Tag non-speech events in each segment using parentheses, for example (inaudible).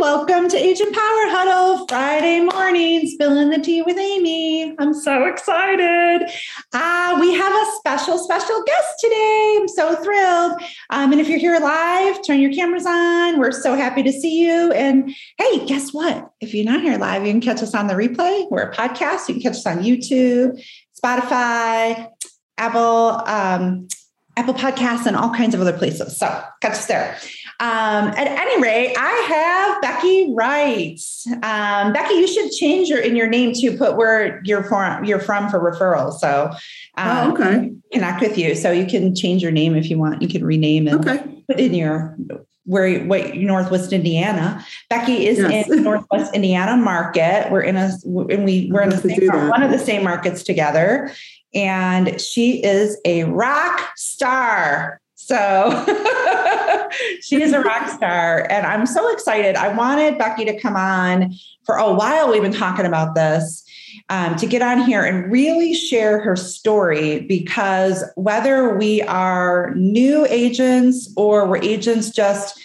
welcome to Agent Power Huddle Friday morning, spilling the tea with Amy. I'm so excited. Uh, we have a special, special guest today. I'm so thrilled. Um, and if you're here live, turn your cameras on. We're so happy to see you. And hey, guess what? If you're not here live, you can catch us on the replay. We're a podcast. You can catch us on YouTube, Spotify, Apple, um, Apple Podcasts, and all kinds of other places. So catch us there. Um, at any rate, I have Becky Wright. Um, Becky, you should change your in your name to put where you're from. You're from for referrals. So, um, oh, okay, connect with you. So you can change your name if you want. You can rename and okay. put in your where what Northwest Indiana. Becky is yes. in (laughs) Northwest Indiana market. We're in a and we we're in the same, one of the same markets together. And she is a rock star. So (laughs) she is a rock star. And I'm so excited. I wanted Becky to come on for a while. We've been talking about this. Um, to get on here and really share her story because whether we are new agents or we're agents just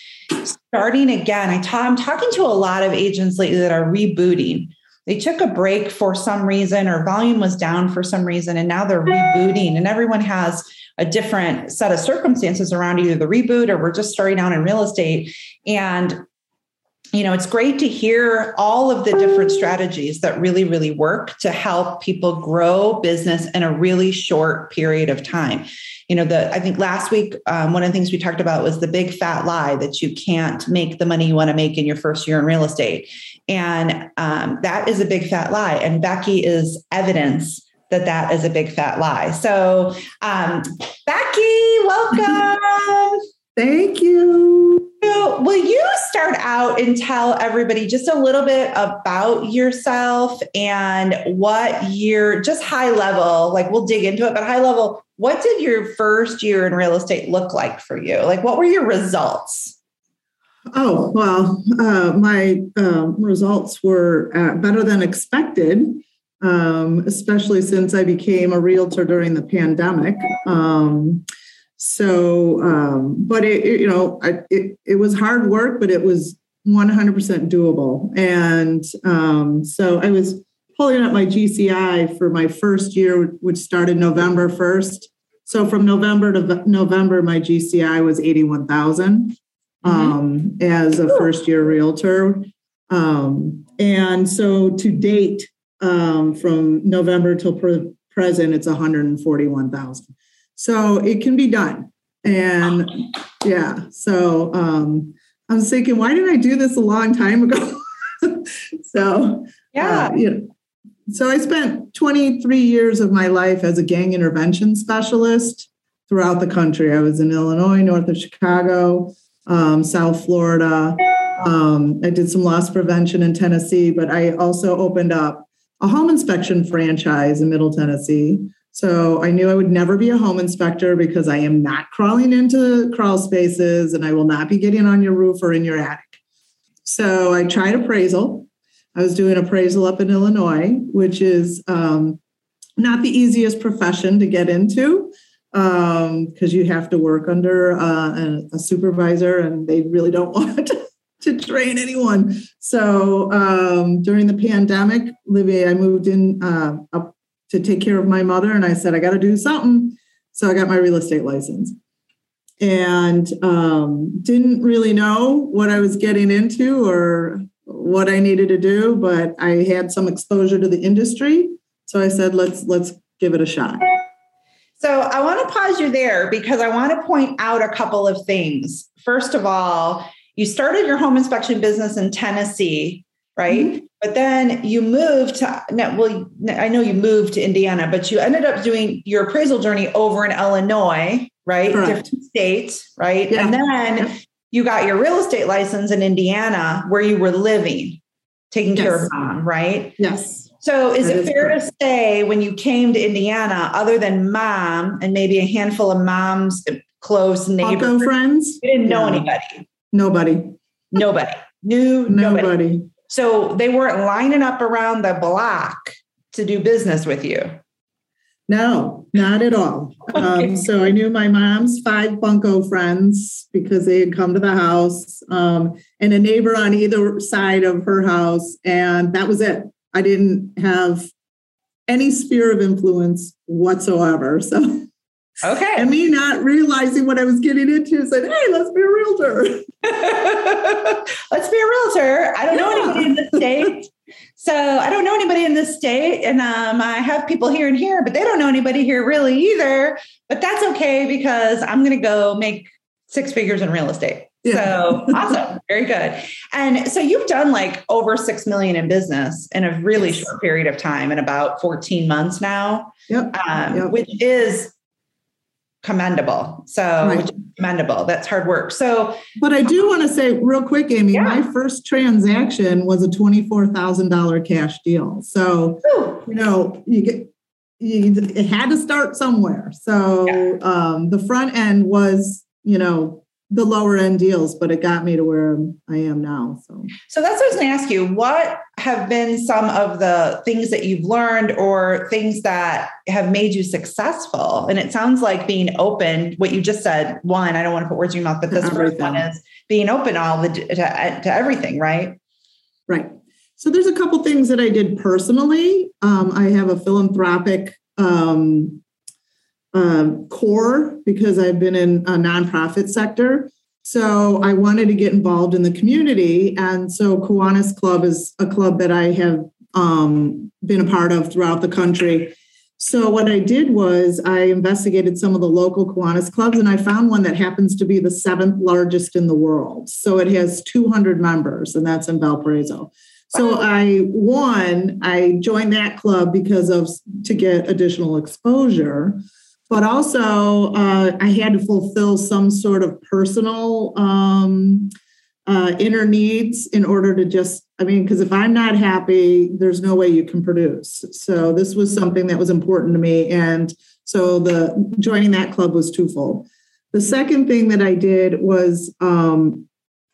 starting again, I'm talking to a lot of agents lately that are rebooting. They took a break for some reason, or volume was down for some reason, and now they're rebooting, and everyone has a different set of circumstances around either the reboot or we're just starting out in real estate. And you know, it's great to hear all of the different strategies that really, really work to help people grow business in a really short period of time. You know, the I think last week um, one of the things we talked about was the big fat lie that you can't make the money you want to make in your first year in real estate, and um, that is a big fat lie. And Becky is evidence that that is a big fat lie. So, um, Becky, welcome. (laughs) Thank you. So, will you start out and tell everybody just a little bit about yourself and what year, just high level, like we'll dig into it, but high level, what did your first year in real estate look like for you? Like, what were your results? Oh, well, uh, my uh, results were uh, better than expected um, especially since I became a realtor during the pandemic. Um, so, um, but it, it, you know, I, it, it was hard work, but it was 100% doable. And um, so I was pulling up my GCI for my first year, which started November 1st. So from November to November, my GCI was 81,000 mm-hmm. um, as a first year realtor. Um, and so to date, um, from November till pre- present, it's 141,000. So it can be done. And yeah, so um, I was thinking, why did I do this a long time ago? (laughs) so yeah, uh, you know, so I spent 23 years of my life as a gang intervention specialist throughout the country. I was in Illinois, north of Chicago, um, South Florida. Um, I did some loss prevention in Tennessee, but I also opened up a home inspection franchise in Middle Tennessee. So I knew I would never be a home inspector because I am not crawling into crawl spaces and I will not be getting on your roof or in your attic. So I tried appraisal. I was doing appraisal up in Illinois, which is um, not the easiest profession to get into because um, you have to work under uh, a, a, supervisor and they really don't (laughs) want to train anyone. So um, during the pandemic, Livy, I moved in uh, up to take care of my mother, and I said I got to do something. So I got my real estate license, and um, didn't really know what I was getting into or what I needed to do, but I had some exposure to the industry. So I said, let's let's give it a shot. So I want to pause you there because I want to point out a couple of things. First of all, you started your home inspection business in Tennessee, right? Mm-hmm. But then you moved to, well, I know you moved to Indiana, but you ended up doing your appraisal journey over in Illinois, right? Correct. Different states, right? Yeah. And then you got your real estate license in Indiana where you were living, taking yes. care of mom, right? Yes. So is that it is fair correct. to say when you came to Indiana, other than mom and maybe a handful of moms, close neighbors, friends, you didn't know anybody? Nobody. Nobody. Knew nobody. nobody. So they weren't lining up around the block to do business with you. No, not at all. (laughs) Okay. Um, so I knew my mom's five bunco friends because they had come to the house, um, and a neighbor on either side of her house, and that was it. I didn't have any sphere of influence whatsoever. (laughs) So, okay, and me not realizing what I was getting into said, "Hey, let's be a realtor." (laughs) let's be a realtor. I don't yeah. know anybody in the state. So I don't know anybody in this state, and um, I have people here and here, but they don't know anybody here really either. But that's okay because I'm going to go make six figures in real estate. Yeah. So (laughs) awesome, very good. And so you've done like over six million in business in a really yes. short period of time, in about 14 months now. Yep. Um, yep. Which is commendable. So right. commendable. That's hard work. So, but I do want to say real quick, Amy, yeah. my first transaction was a $24,000 cash deal. So, Ooh. you know, you get, you, it had to start somewhere. So yeah. um, the front end was, you know, the lower end deals, but it got me to where I am now. So, so that's what I was going to ask you. What have been some of the things that you've learned or things that have made you successful? And it sounds like being open, what you just said, one, I don't want to put words in your mouth, but this first one is being open all the, to, to everything, right? Right. So there's a couple things that I did personally. Um, I have a philanthropic um, um, core because I've been in a nonprofit sector. So I wanted to get involved in the community. And so Kiwanis Club is a club that I have um, been a part of throughout the country. So what I did was I investigated some of the local Kiwanis clubs and I found one that happens to be the seventh largest in the world. So it has 200 members and that's in Valparaiso. So I one, I joined that club because of to get additional exposure but also uh, I had to fulfill some sort of personal um, uh, inner needs in order to just, I mean, because if I'm not happy, there's no way you can produce. So this was something that was important to me. And so the joining that club was twofold. The second thing that I did was, um,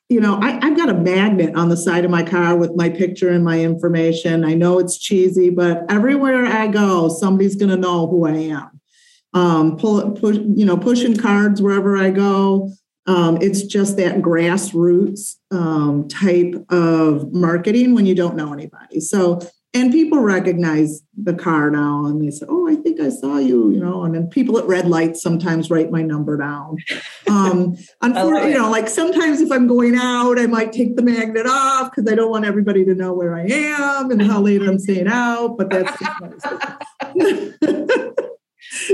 you know, I, I've got a magnet on the side of my car with my picture and my information. I know it's cheesy, but everywhere I go, somebody's going to know who I am um, pull, push, you know, pushing cards wherever I go. Um, it's just that grassroots um, type of marketing when you don't know anybody. So, and people recognize the car now and they say, Oh, I think I saw you, you know, and then people at red lights sometimes write my number down. Um, (laughs) unfortunately, you know, like sometimes if I'm going out, I might take the magnet off because I don't want everybody to know where I am and how late I'm staying out, but that's (laughs)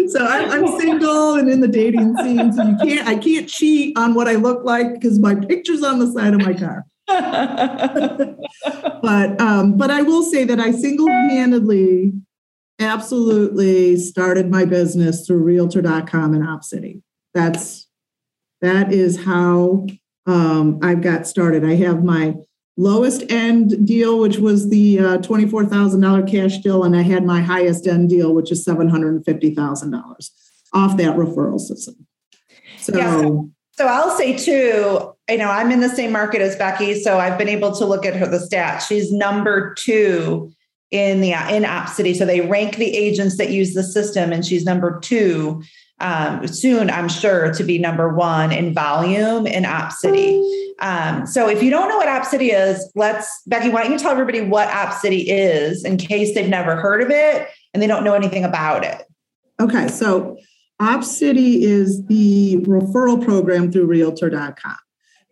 so I'm, I'm, single and in the dating scene. So you can't, I can't cheat on what I look like because my picture's on the side of my car. (laughs) but um, but I will say that I single-handedly, absolutely started my business through Realtor.com in Op City. That's that is how um, I've got started. I have my lowest end deal, which was the uh, $24,000 cash deal, and I had my highest end deal, which is $750,000 off that referral system. So, yeah, so, so I'll say too, you know, I'm in the same market as Becky, so I've been able to look at her the stats. She's number two in the in Op City. So they rank the agents that use the system, and she's number two. Um, soon, I'm sure, to be number one in volume in Op City. Um, so if you don't know what Op City is, let's Becky, why don't you tell everybody what Op City is in case they've never heard of it and they don't know anything about it? Okay, so Op City is the referral program through Realtor.com.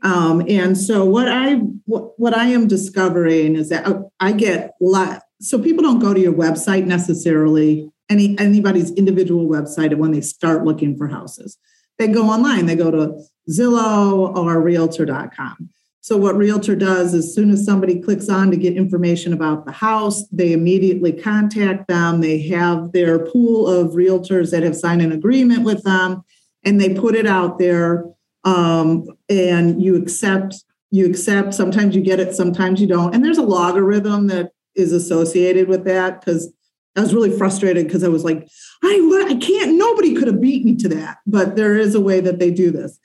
Um, and so what I what, what I am discovering is that I get lot so people don't go to your website necessarily any anybody's individual website and when they start looking for houses. They go online. They go to Zillow or Realtor.com. So what Realtor does, as soon as somebody clicks on to get information about the house, they immediately contact them. They have their pool of realtors that have signed an agreement with them, and they put it out there. Um, and you accept, you accept. Sometimes you get it, sometimes you don't. And there's a logarithm that is associated with that because I was really frustrated because I was like, I I can't. Nobody could have beat me to that, but there is a way that they do this.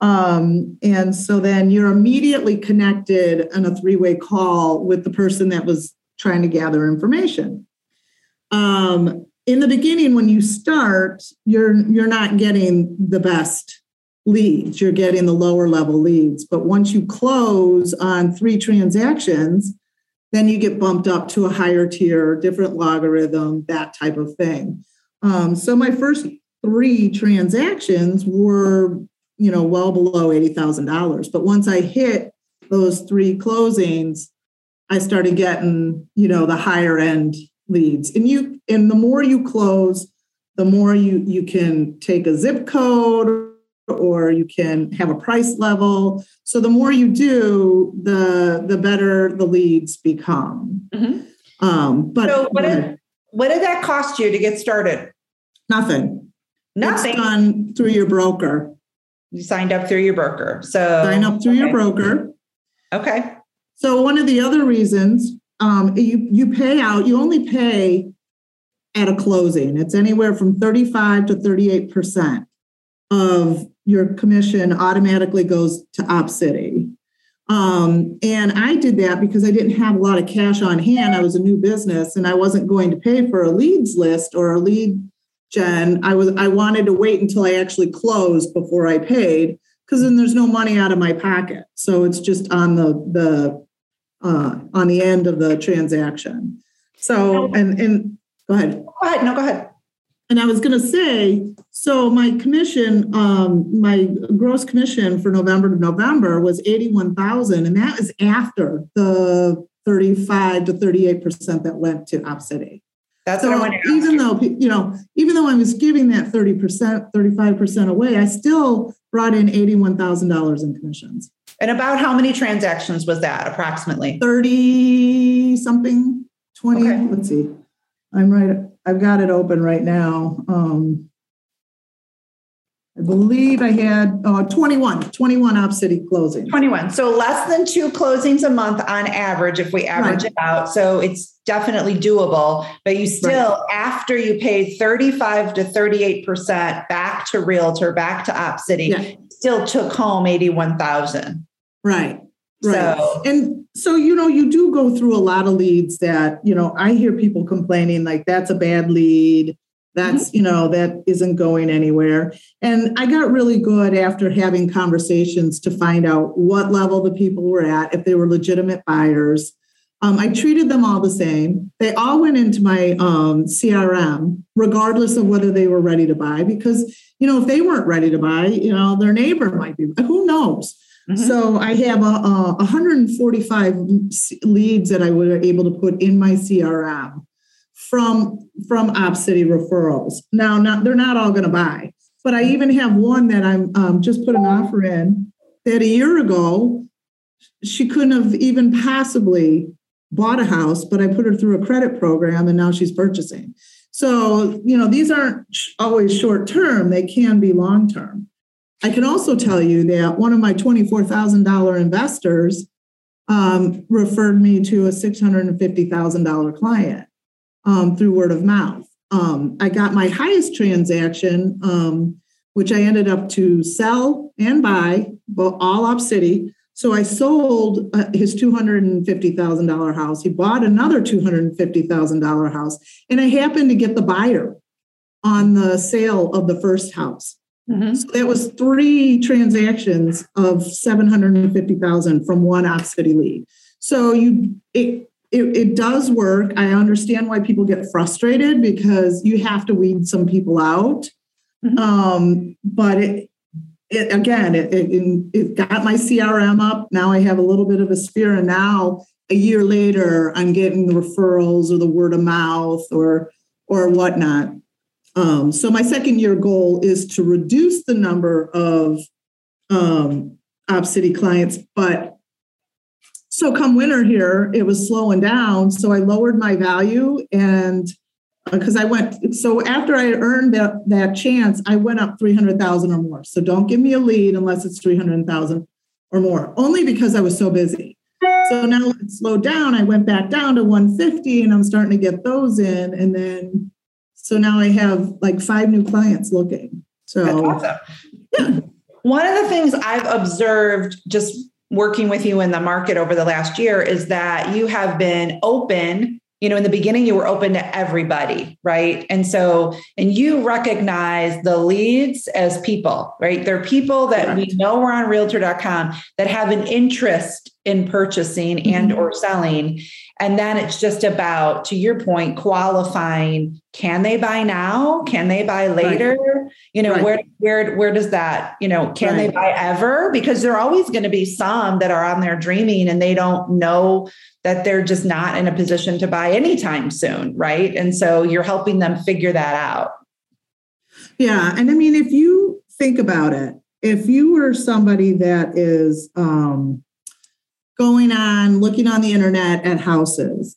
Um, and so then you're immediately connected on a three way call with the person that was trying to gather information. Um, in the beginning, when you start, you're you're not getting the best leads. You're getting the lower level leads. But once you close on three transactions, then you get bumped up to a higher tier, different logarithm, that type of thing. Um, so my first three transactions were, you know, well below eighty thousand dollars. But once I hit those three closings, I started getting, you know, the higher end leads. And you, and the more you close, the more you you can take a zip code or you can have a price level. So the more you do, the the better the leads become. Mm-hmm. Um, but so what did, what did that cost you to get started? Nothing. Nothing. It's done through your broker. You signed up through your broker. So sign up through okay. your broker. Okay. So one of the other reasons um, you you pay out, you only pay at a closing. It's anywhere from 35 to 38 percent of your commission automatically goes to OpCity. Um, and I did that because I didn't have a lot of cash on hand. I was a new business and I wasn't going to pay for a leads list or a lead gen. I was I wanted to wait until I actually closed before I paid because then there's no money out of my pocket. So it's just on the the uh, on the end of the transaction. So and and go ahead. Go ahead. No, go ahead. And I was going to say, so my commission, um, my gross commission for November to November was 81,000. And that was after the 35 to 38% that went to OpCity. That's so even though, you know, even though I was giving that 30%, 35% away, I still brought in $81,000 in commissions. And about how many transactions was that approximately? 30 something, 20, okay. let's see. I'm right. I've got it open right now. Um, I believe I had uh, 21, 21 OpCity closings. 21. So less than two closings a month on average, if we average right. it out. So it's definitely doable, but you still, right. after you pay 35 to 38% back to realtor, back to OpCity, yeah. still took home 81,000. Right. Right. So, and so, you know, you do go through a lot of leads that, you know, I hear people complaining like that's a bad lead. That's, you know, that isn't going anywhere. And I got really good after having conversations to find out what level the people were at, if they were legitimate buyers. Um, I treated them all the same. They all went into my um, CRM, regardless of whether they were ready to buy, because, you know, if they weren't ready to buy, you know, their neighbor might be, who knows? Mm-hmm. So I have a, a 145 leads that I were able to put in my CRM from from OpCity referrals. Now, not they're not all going to buy, but I even have one that I'm um, just put an offer in that a year ago she couldn't have even possibly bought a house, but I put her through a credit program and now she's purchasing. So, you know, these aren't always short term, they can be long term. I can also tell you that one of my $24,000 investors um, referred me to a $650,000 client um, through word of mouth. Um, I got my highest transaction, um, which I ended up to sell and buy, but all OpCity. So I sold uh, his $250,000 house. He bought another $250,000 house, and I happened to get the buyer on the sale of the first house. Mm-hmm. So that was three transactions of 750,000 from one OpCity lead. So you it, it it does work. I understand why people get frustrated because you have to weed some people out. Mm-hmm. Um, but it, it again, it, it, it got my CRM up. Now I have a little bit of a spear, and now a year later, I'm getting the referrals or the word of mouth or or whatnot. Um, so my second year goal is to reduce the number of um, OpCity clients, but so come winter here, it was slowing down. So I lowered my value and because uh, I went, so after I earned that, that chance, I went up 300,000 or more. So don't give me a lead unless it's 300,000 or more, only because I was so busy. So now it slowed down. I went back down to 150 and I'm starting to get those in. And then, so now I have like five new clients looking. So, awesome. yeah. One of the things I've observed just working with you in the market over the last year is that you have been open you know in the beginning you were open to everybody right and so and you recognize the leads as people right they're people that Correct. we know are on realtor.com that have an interest in purchasing mm-hmm. and or selling and then it's just about to your point qualifying can they buy now can they buy later right. you know right. where where where does that you know can right. they buy ever because there are always going to be some that are on there dreaming and they don't know that they're just not in a position to buy anytime soon right and so you're helping them figure that out yeah and i mean if you think about it if you were somebody that is um going on looking on the internet at houses.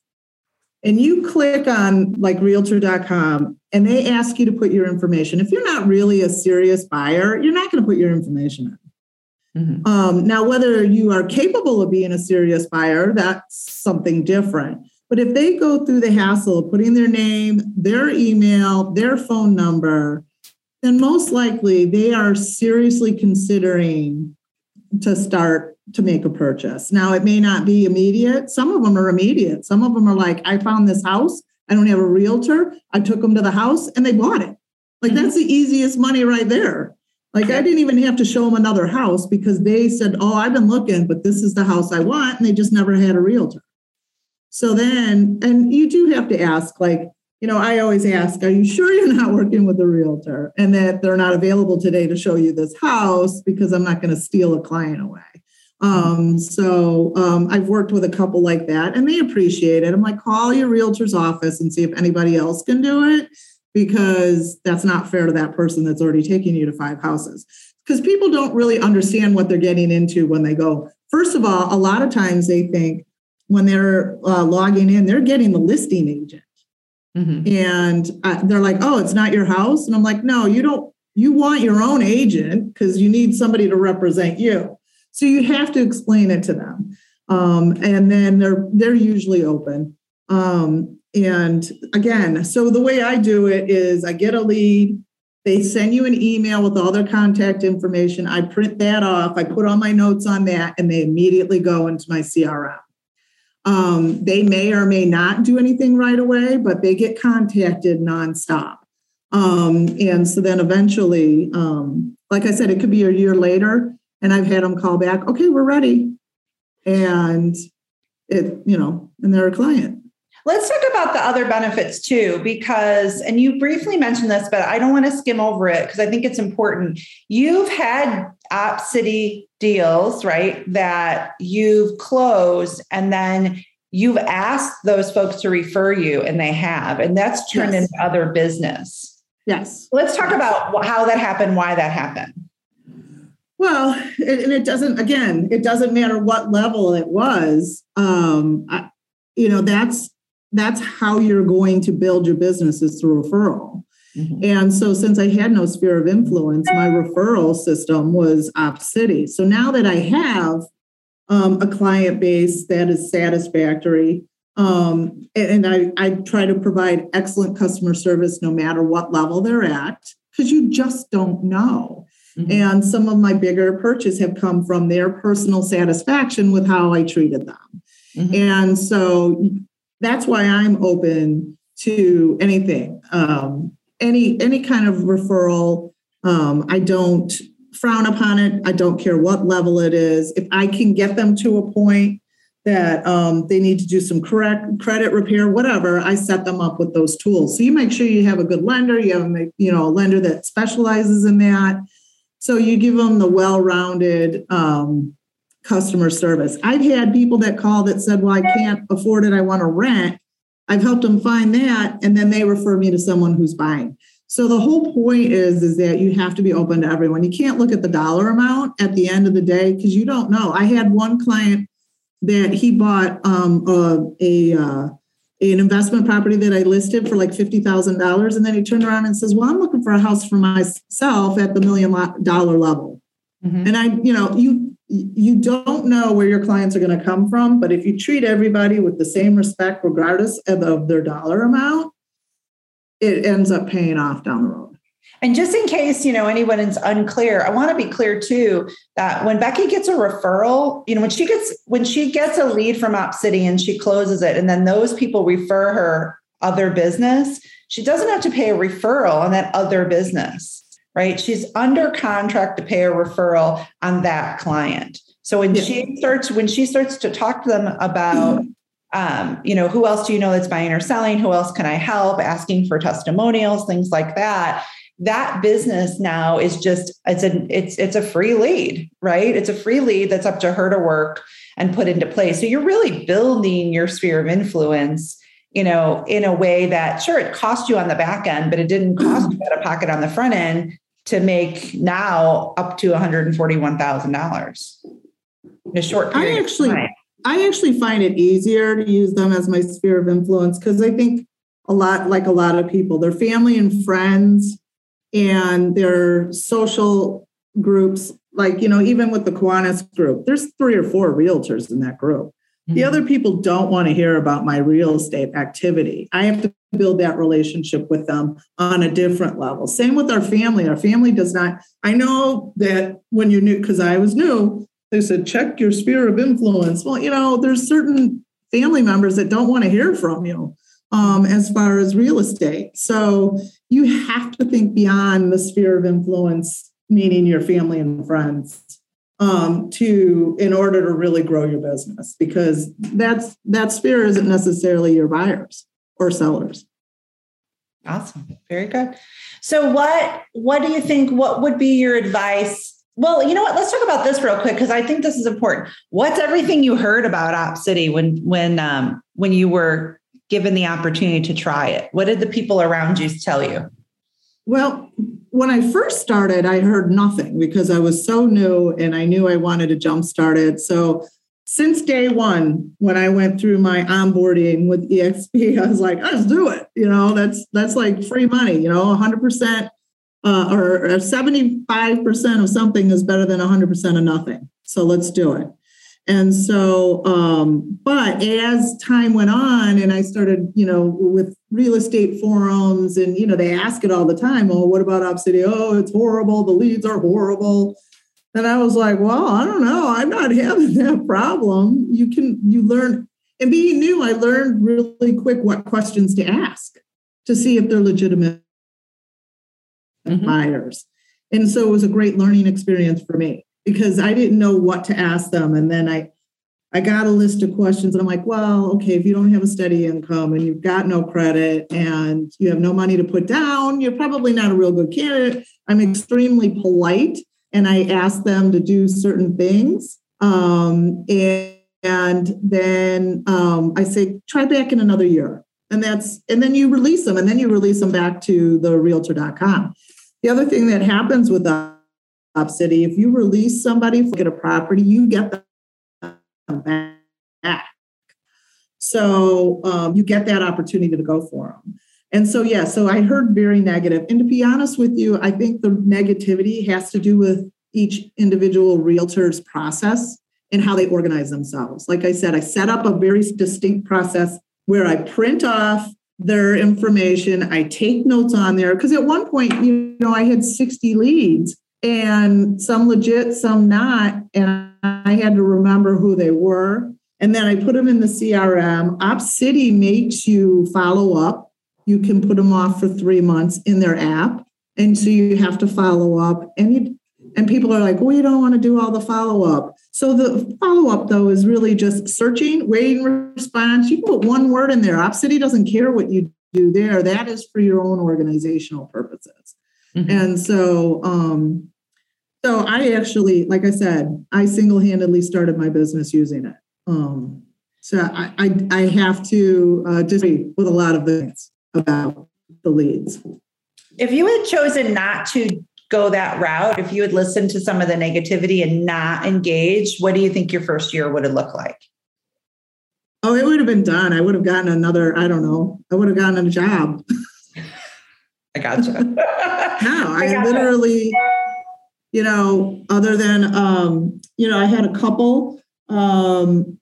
And you click on like realtor.com and they ask you to put your information. If you're not really a serious buyer you're not going to put your information in. Mm-hmm. um, now whether you are capable of being a serious buyer that's something different. But if they go through the hassle of putting their name their email their phone number then most likely they are seriously considering to start to make a purchase. Now, it may not be immediate. Some of them are immediate. Some of them are like, I found this house. I don't have a realtor. I took them to the house and they bought it. Like, mm-hmm. that's the easiest money right there. Like, I didn't even have to show them another house because they said, Oh, I've been looking, but this is the house I want. And they just never had a realtor. So then, and you do have to ask, like, you know, I always ask, are you sure you're not working with a realtor and that they're not available today to show you this house because I'm not going to steal a client away? Um, so um, I've worked with a couple like that and they appreciate it. I'm like, call your realtor's office and see if anybody else can do it because that's not fair to that person that's already taking you to five houses. Because people don't really understand what they're getting into when they go. First of all, a lot of times they think when they're uh, logging in, they're getting the listing agent. Mm-hmm. And uh, they're like, oh, it's not your house. And I'm like, no, you don't, you want your own agent because you need somebody to represent you. So you have to explain it to them. Um, and then they're, they're usually open. Um, and again, so the way I do it is I get a lead, they send you an email with all their contact information. I print that off, I put all my notes on that, and they immediately go into my CRM. Um, they may or may not do anything right away, but they get contacted nonstop. Um, and so then eventually, um, like I said, it could be a year later, and I've had them call back, okay, we're ready. And it, you know, and they're a client. Let's talk about the other benefits too, because, and you briefly mentioned this, but I don't want to skim over it because I think it's important. You've had Op City deals, right, that you've closed and then you've asked those folks to refer you and they have, and that's turned yes. into other business. Yes. Let's talk about how that happened, why that happened. Well, it, and it doesn't, again, it doesn't matter what level it was. Um, I, you know, that's that's how you're going to build your business is through referral. Mm-hmm. And so, since I had no sphere of influence, my referral system was Op City. So now that I have um, a client base that is satisfactory, um, and I, I try to provide excellent customer service no matter what level they're at, because you just don't know. Mm-hmm. And some of my bigger purchases have come from their personal satisfaction with how I treated them. Mm-hmm. And so that's why I'm open to anything, um, any any kind of referral. Um, I don't frown upon it. I don't care what level it is. If I can get them to a point that um, they need to do some correct credit repair, whatever, I set them up with those tools. So you make sure you have a good lender. You have a you know a lender that specializes in that. So you give them the well-rounded um, customer service. I've had people that call that said, Well, I can't afford it. I want to rent. I've helped them find that. And then they refer me to someone who's buying. So the whole point is, is that you have to be open to everyone. You can't look at the dollar amount at the end of the day because you don't know. I had one client that he bought um, a, a uh, an investment property that I listed for like fifty thousand dollars, and then he turned around and says, "Well, I'm looking for a house for myself at the million dollar level." Mm-hmm. And I, you know, you you don't know where your clients are going to come from, but if you treat everybody with the same respect, regardless of, of their dollar amount, it ends up paying off down the road. And just in case, you know, anyone is unclear, I want to be clear too that when Becky gets a referral, you know, when she gets when she gets a lead from Opcity and she closes it, and then those people refer her other business, she doesn't have to pay a referral on that other business, right? She's under contract to pay a referral on that client. So when yeah. she starts when she starts to talk to them about um, you know, who else do you know that's buying or selling? Who else can I help? Asking for testimonials, things like that that business now is just it's a it's it's a free lead right? It's a free lead that's up to her to work and put into place so you're really building your sphere of influence you know in a way that sure it cost you on the back end but it didn't cost mm-hmm. you out of pocket on the front end to make now up to $141000 in a short period i actually i actually find it easier to use them as my sphere of influence because i think a lot like a lot of people their family and friends and their social groups like you know even with the Kiwanis group there's three or four realtors in that group. Mm-hmm. the other people don't want to hear about my real estate activity. I have to build that relationship with them on a different level. Same with our family. Our family does not i know that when you're new because i was new they said check your sphere of influence. Well you know there's certain family members that don't want to hear from you um, as far as real estate. So you have to think beyond the sphere of influence, meaning your family and friends, um, to in order to really grow your business, because that's that sphere isn't necessarily your buyers or sellers. Awesome, very good. So what what do you think? What would be your advice? Well, you know what? Let's talk about this real quick because I think this is important. What's everything you heard about Op City when when um, when you were given the opportunity to try it? What did the people around you tell you? Well, when I first started, I heard nothing because I was so new and I knew I wanted to jumpstart it. So since day one, when I went through my onboarding with EXP, (laughs) I was like, let's do it. You know, that's that's like free money, you know, 100% uh, or 75% of something is better than 100% of nothing. So let's do it. And so, um, but as time went on and I started, you know, with real estate forums and, you know, they ask it all the time, oh, what about Opcity? Oh, it's horrible. The leads are horrible. And I was like, well, I don't know. I'm not (laughs) having that problem. You can, you learn. And being new, I learned really quick what questions to ask to see if they're legitimate mm-hmm. buyers. And so it was a great learning experience for me because I didn't know what to ask them. And then I, I got a list of questions and I'm like, well, okay, if you don't have a steady income and you've got no credit and you have no money to put down, you're probably not a real good candidate. I'm extremely polite and I ask them to do certain things. Um, and, and then um, I say, try back in another year. And that's, and then you release them and then you release them back to the realtor.com. The other thing that happens with that City. If you release somebody for a property, you get them back. So um, you get that opportunity to go for them. And so, yeah, so I heard very negative. And to be honest with you, I think the negativity has to do with each individual realtor's process and how they organize themselves. Like I said, I set up a very distinct process where I print off their information, I take notes on there. Because at one point, you know, I had 60 leads and some legit, some not. And I had to remember who they were. And then I put them in the CRM. Op City makes you follow up. You can put them off for three months in their app. And so you have to follow up. And you, and people are like, well, you don't want to do all the follow up. So the follow up, though, is really just searching, waiting response. You put one word in there. Op City doesn't care what you do there. That is for your own organizational purposes. Mm-hmm. And so, um, so I actually, like I said, I single-handedly started my business using it. Um, so I, I, I have to uh, disagree with a lot of things about the leads. If you had chosen not to go that route, if you had listened to some of the negativity and not engaged, what do you think your first year would have looked like? Oh, it would have been done. I would have gotten another, I don't know, I would have gotten a job. (laughs) I gotcha. (laughs) no, I, I gotcha. literally you know, other than, um, you know, I had a couple um,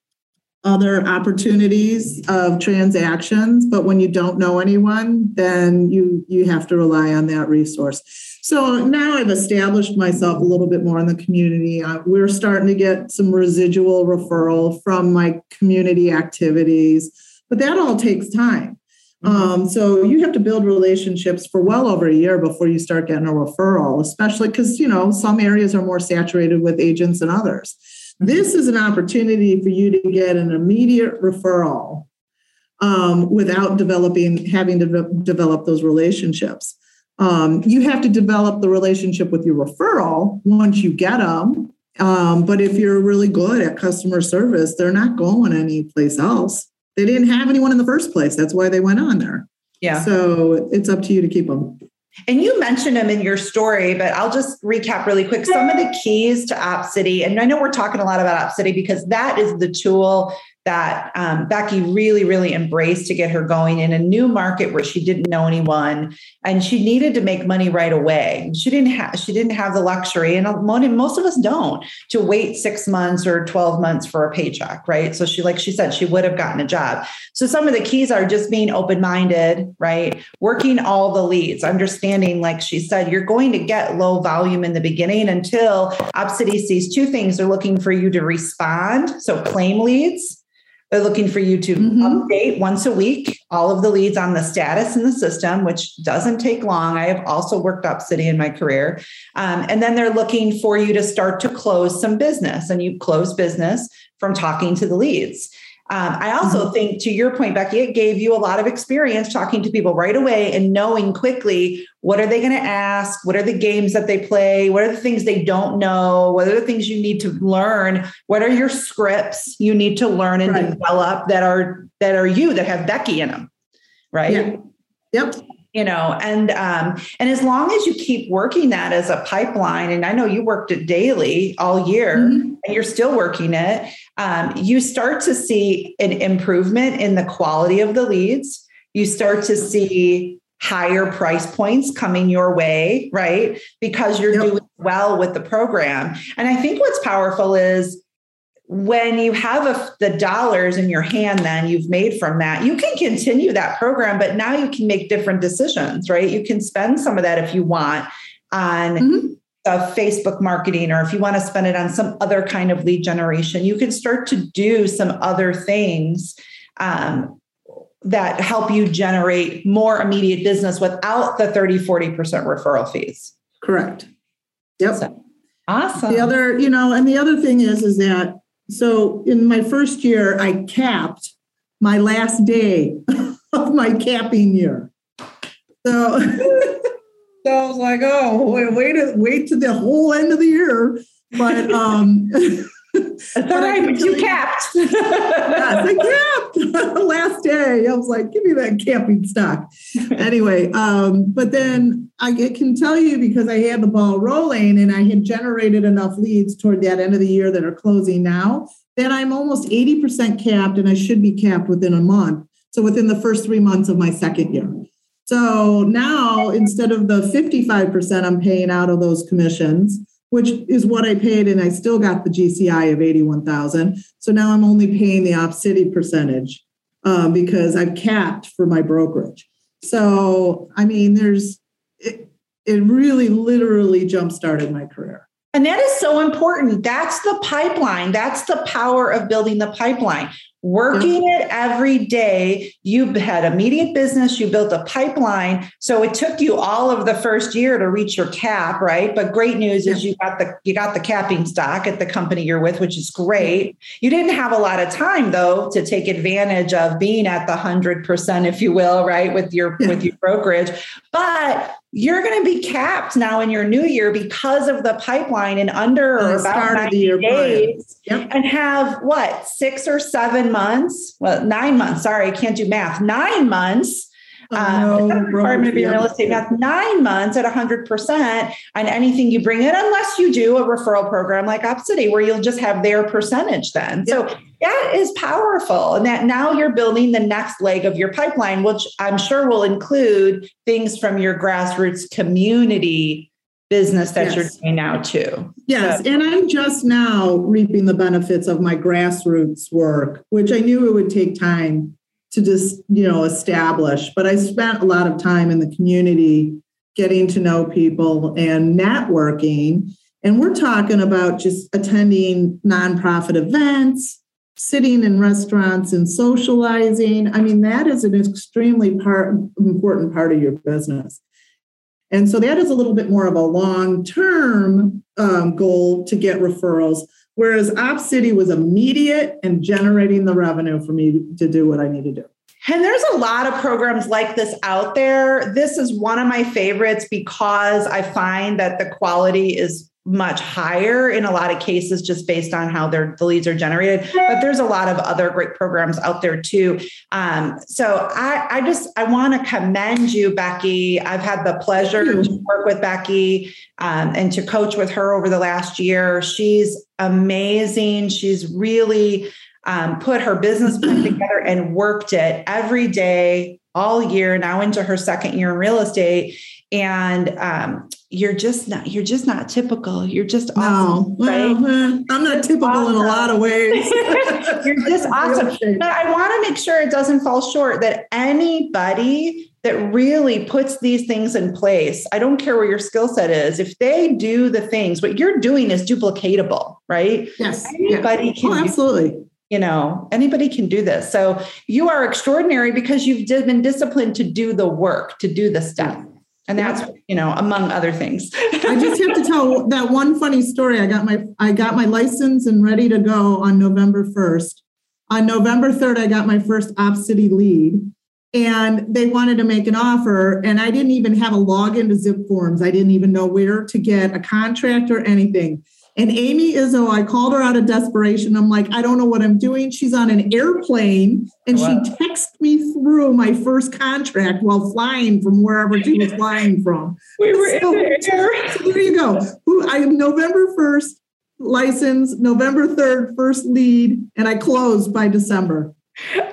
other opportunities of transactions, but when you don't know anyone, then you you have to rely on that resource. So now I've established myself a little bit more in the community. Uh, we're starting to get some residual referral from my community activities, but that all takes time. Um, so you have to build relationships for well over a year before you start getting a referral, especially because you know some areas are more saturated with agents than others. Mm-hmm. This is an opportunity for you to get an immediate referral um, without developing having to de- develop those relationships. Um, you have to develop the relationship with your referral once you get them. Um, but if you're really good at customer service, they're not going anyplace else. They didn't have anyone in the first place. That's why they went on there. Yeah. So it's up to you to keep them. And you mentioned them in your story, but I'll just recap really quick some of the keys to OpCity. And I know we're talking a lot about OpCity because that is the tool that um, Becky really, really embraced to get her going in a new market where she didn't know anyone and she needed to make money right away. She didn't have she didn't have the luxury, and most of us don't, to wait six months or twelve months for a paycheck, right? So she, like she said, she would have gotten a job. So some of the keys are just being open minded, right? Working all the leads, understanding, like she said, you're going to get low volume in the beginning until OpCity sees two things: they're looking for you to respond, so claim leads they're looking for you to mm-hmm. update once a week all of the leads on the status in the system, which doesn't take long. I have also worked OpCity in my career. Um, and then they're looking for you to start to close some business, and you close business from talking to the leads. Um, I also mm-hmm. think, to your point, Becky, it gave you a lot of experience talking to people right away and knowing quickly what are they going to ask, what are the games that they play, what are the things they don't know, what are the things you need to learn, what are your scripts you need to learn and right. develop that are that are you that have Becky in them, right? Yeah. Yep you know and um and as long as you keep working that as a pipeline and i know you worked it daily all year mm-hmm. and you're still working it um, you start to see an improvement in the quality of the leads you start to see higher price points coming your way right because you're yep. doing well with the program and i think what's powerful is when you have a, the dollars in your hand then you've made from that you can continue that program but now you can make different decisions right? You can spend some of that if you want on mm-hmm. facebook marketing or if you want to spend it on some other kind of lead generation. You can start to do some other things um, that help you generate more immediate business without the 30 40% referral fees. Correct. Yep. So, awesome. The other you know and the other thing is is that so in my first year, I capped my last day (laughs) of my capping year. So, (laughs) so I was like, oh, wait, wait, wait to the whole end of the year. But um (laughs) That's all right, but you capped. (laughs) yes, I capped (laughs) last day. I was like, give me that capping stock. anyway, um, but then I can tell you because I had the ball rolling and I had generated enough leads toward that end of the year that are closing now, that I'm almost 80% capped and I should be capped within a month. So within the first three months of my second year. So now instead of the 55% I'm paying out of those commissions, which is what I paid, and I still got the GCI of 81,000. So now I'm only paying the OpCity percentage um, because I've capped for my brokerage. So, I mean, there's, it, it really literally jump started my career. And that is so important. That's the pipeline. That's the power of building the pipeline working it every day. You had immediate business you built a pipeline. So it took you all of the first year to reach your cap right? But great news is you got the you got the capping stock at the company you're with which is great. You didn't have a lot of time though to take advantage of being at the 100% if you will right with your with your brokerage. But you're going to be capped now in your new year because of the pipeline in under or about 90 days yep. and have what six or seven months well nine months sorry i can't do math nine months uh, Oh, no, of Real Estate Math, nine months at 100% on anything you bring in, unless you do a referral program like OpCity, where you'll just have their percentage then. So that is powerful. And that now you're building the next leg of your pipeline, which I'm sure will include things from your grassroots community business that yes. you're doing now too. Yes, so. and I'm just now reaping the benefits of my grassroots work, which I knew it would take time to just, you know, establish, but I spent a lot of time in the community getting to know people and networking. And we're talking about just attending nonprofit events, sitting in restaurants and socializing. I mean, that is an extremely part, important part of your business. And so that is a little bit more of a long term um, goal to get referrals, whereas OpCity was immediate and generating the revenue for me to do what I need to do. And there's a lot of programs like this out there. This is one of my favorites because I find that the quality is much higher in a lot of cases just based on how their the leads are generated. But there's a lot of other great programs out there too. Um, so i i just i want to commend you becky. I've had the pleasure to work with becky um, and to coach with her over the last year. She's amazing. She's really um, put her business plan (clears throat) together and worked it every day all year now into her second year in real estate. And um, you're just not you're just not typical. You're just awesome no, right? well, i'm not typical awesome. in a lot of ways. (laughs) You're just (laughs) awesome. but i want to make sure it doesn't fall short that anybody that really puts these things in place i don't care where your skill set is if they do the things what you're doing is duplicatable right? Yes anybody yeah. can oh, absolutely. You know anybody can do this. So you are extraordinary because you've been disciplined to do the work to do the stuff and that's you know among other things. I just have to tell (laughs) that one funny story. I got my i got my license and ready to go on november 1st on november 3rd i got my first OpCity lead and they wanted to make an offer and i didn't even have a login to zip forms. I didn't even know where to get a contract or anything and Amy Izzo, oh, I called her out of desperation. I'm like, I don't know what I'm doing. She's on an airplane and wow. she texted me through my first contract while flying from wherever she was flying from. We were so, in the air. So there you go. I am November 1st license, November 3rd, first lead, and I closed by December.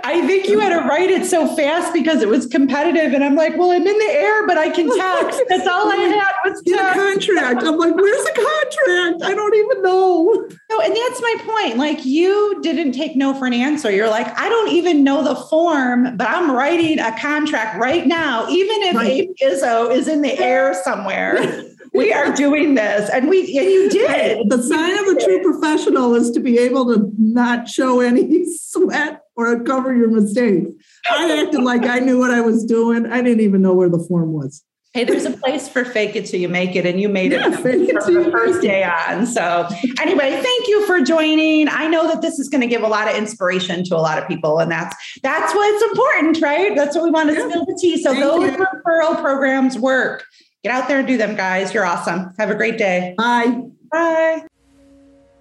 I think you had to write it so fast because it was competitive. And I'm like, well, I'm in the air, but I can text. (laughs) That's all I had was text. a contract. I'm like, where's the contract? I don't even know. No, and that's my point. Like you didn't take no for an answer. You're like, I don't even know the form, but I'm writing a contract right now, even if right. Izzo is in the air somewhere. we are doing this and we and you did the sign of a true professional is to be able to not show any (laughs) sweat or cover your mistakes. I acted like I knew what I was doing. I didn't even know where the form was. Hey, there's a place for fake it till you make it, and you made yeah, it fake it from the first day on. So, anyway, thank you for joining. I know that this is going to give a lot of inspiration to a lot of people, and that's that's what's important, right? That's what we want to yeah. spill the tea. So, thank those you. referral programs work. Get out there and do them, guys. You're awesome. Have a great day. Bye. Bye.